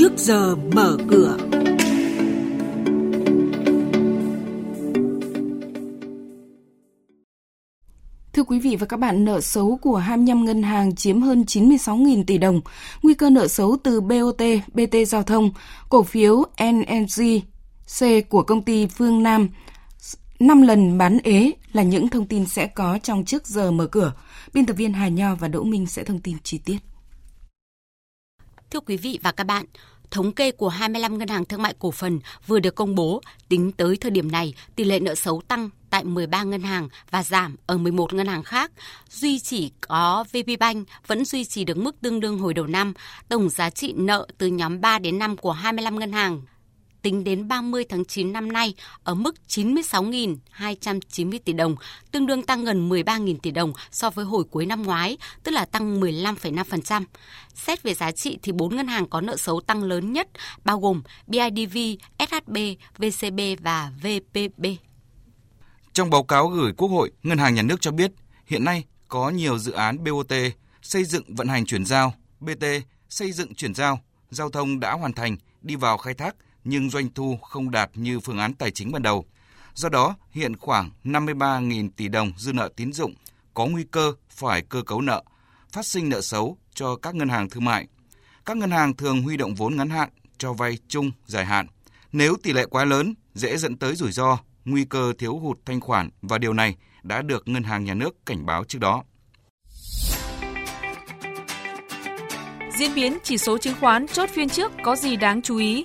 trước giờ mở cửa. Thưa quý vị và các bạn, nợ xấu của 25 ngân hàng chiếm hơn 96.000 tỷ đồng. Nguy cơ nợ xấu từ BOT, BT Giao thông, cổ phiếu NNG, C của công ty Phương Nam 5 lần bán ế là những thông tin sẽ có trong trước giờ mở cửa. Biên tập viên Hà Nho và Đỗ Minh sẽ thông tin chi tiết. Thưa quý vị và các bạn, thống kê của 25 ngân hàng thương mại cổ phần vừa được công bố, tính tới thời điểm này, tỷ lệ nợ xấu tăng tại 13 ngân hàng và giảm ở 11 ngân hàng khác. Duy chỉ có VPBank vẫn duy trì được mức tương đương hồi đầu năm. Tổng giá trị nợ từ nhóm 3 đến 5 của 25 ngân hàng tính đến 30 tháng 9 năm nay ở mức 96.290 tỷ đồng, tương đương tăng gần 13.000 tỷ đồng so với hồi cuối năm ngoái, tức là tăng 15,5%. Xét về giá trị thì 4 ngân hàng có nợ xấu tăng lớn nhất, bao gồm BIDV, SHB, VCB và VPB. Trong báo cáo gửi Quốc hội, Ngân hàng Nhà nước cho biết hiện nay có nhiều dự án BOT xây dựng vận hành chuyển giao, BT xây dựng chuyển giao, giao thông đã hoàn thành, đi vào khai thác – nhưng doanh thu không đạt như phương án tài chính ban đầu. Do đó, hiện khoảng 53.000 tỷ đồng dư nợ tín dụng có nguy cơ phải cơ cấu nợ, phát sinh nợ xấu cho các ngân hàng thương mại. Các ngân hàng thường huy động vốn ngắn hạn cho vay chung dài hạn. Nếu tỷ lệ quá lớn, dễ dẫn tới rủi ro, nguy cơ thiếu hụt thanh khoản và điều này đã được ngân hàng nhà nước cảnh báo trước đó. Diễn biến chỉ số chứng khoán chốt phiên trước có gì đáng chú ý?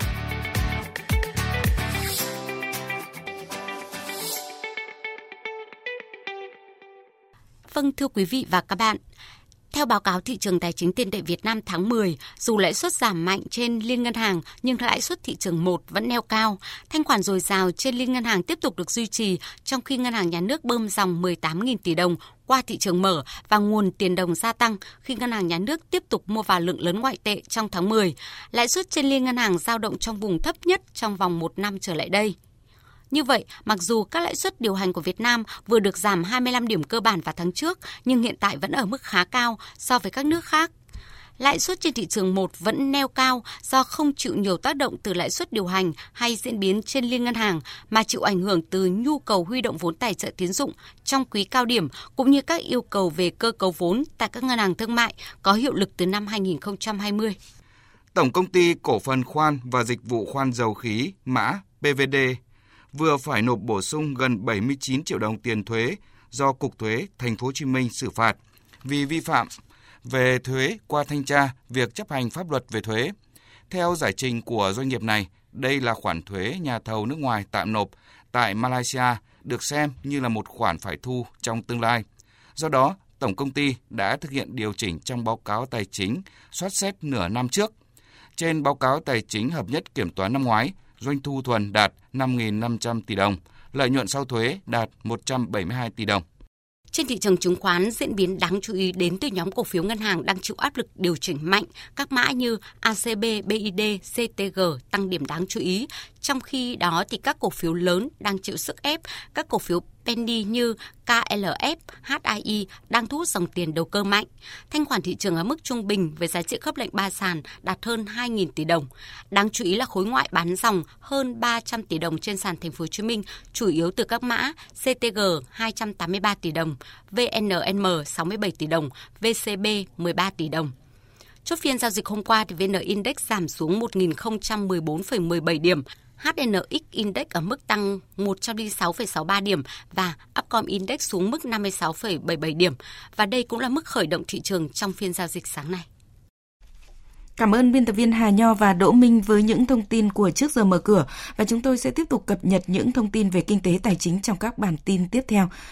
Vâng thưa quý vị và các bạn, theo báo cáo thị trường tài chính tiền tệ Việt Nam tháng 10, dù lãi suất giảm mạnh trên liên ngân hàng nhưng lãi suất thị trường 1 vẫn neo cao. Thanh khoản dồi dào trên liên ngân hàng tiếp tục được duy trì trong khi ngân hàng nhà nước bơm dòng 18.000 tỷ đồng qua thị trường mở và nguồn tiền đồng gia tăng khi ngân hàng nhà nước tiếp tục mua vào lượng lớn ngoại tệ trong tháng 10. Lãi suất trên liên ngân hàng dao động trong vùng thấp nhất trong vòng một năm trở lại đây. Như vậy, mặc dù các lãi suất điều hành của Việt Nam vừa được giảm 25 điểm cơ bản vào tháng trước, nhưng hiện tại vẫn ở mức khá cao so với các nước khác. Lãi suất trên thị trường 1 vẫn neo cao do không chịu nhiều tác động từ lãi suất điều hành hay diễn biến trên liên ngân hàng mà chịu ảnh hưởng từ nhu cầu huy động vốn tài trợ tiến dụng trong quý cao điểm cũng như các yêu cầu về cơ cấu vốn tại các ngân hàng thương mại có hiệu lực từ năm 2020. Tổng công ty cổ phần khoan và dịch vụ khoan dầu khí mã PVD vừa phải nộp bổ sung gần 79 triệu đồng tiền thuế do Cục Thuế Thành phố Hồ Chí Minh xử phạt vì vi phạm về thuế qua thanh tra việc chấp hành pháp luật về thuế. Theo giải trình của doanh nghiệp này, đây là khoản thuế nhà thầu nước ngoài tạm nộp tại Malaysia được xem như là một khoản phải thu trong tương lai. Do đó, tổng công ty đã thực hiện điều chỉnh trong báo cáo tài chính soát xét nửa năm trước. Trên báo cáo tài chính hợp nhất kiểm toán năm ngoái, doanh thu thuần đạt 5.500 tỷ đồng, lợi nhuận sau thuế đạt 172 tỷ đồng. Trên thị trường chứng khoán, diễn biến đáng chú ý đến từ nhóm cổ phiếu ngân hàng đang chịu áp lực điều chỉnh mạnh. Các mã như ACB, BID, CTG tăng điểm đáng chú ý. Trong khi đó thì các cổ phiếu lớn đang chịu sức ép, các cổ phiếu penny như KLF, HII đang thu hút dòng tiền đầu cơ mạnh. Thanh khoản thị trường ở mức trung bình với giá trị khớp lệnh ba sàn đạt hơn 2.000 tỷ đồng. Đáng chú ý là khối ngoại bán dòng hơn 300 tỷ đồng trên sàn thành phố Hồ Chí Minh, chủ yếu từ các mã CTG 283 tỷ đồng, VNM 67 tỷ đồng, VCB 13 tỷ đồng. Chốt phiên giao dịch hôm qua thì VN Index giảm xuống 1.014,17 điểm, HNX Index ở mức tăng 106,63 điểm và Upcom Index xuống mức 56,77 điểm. Và đây cũng là mức khởi động thị trường trong phiên giao dịch sáng nay. Cảm ơn biên tập viên Hà Nho và Đỗ Minh với những thông tin của trước giờ mở cửa và chúng tôi sẽ tiếp tục cập nhật những thông tin về kinh tế tài chính trong các bản tin tiếp theo.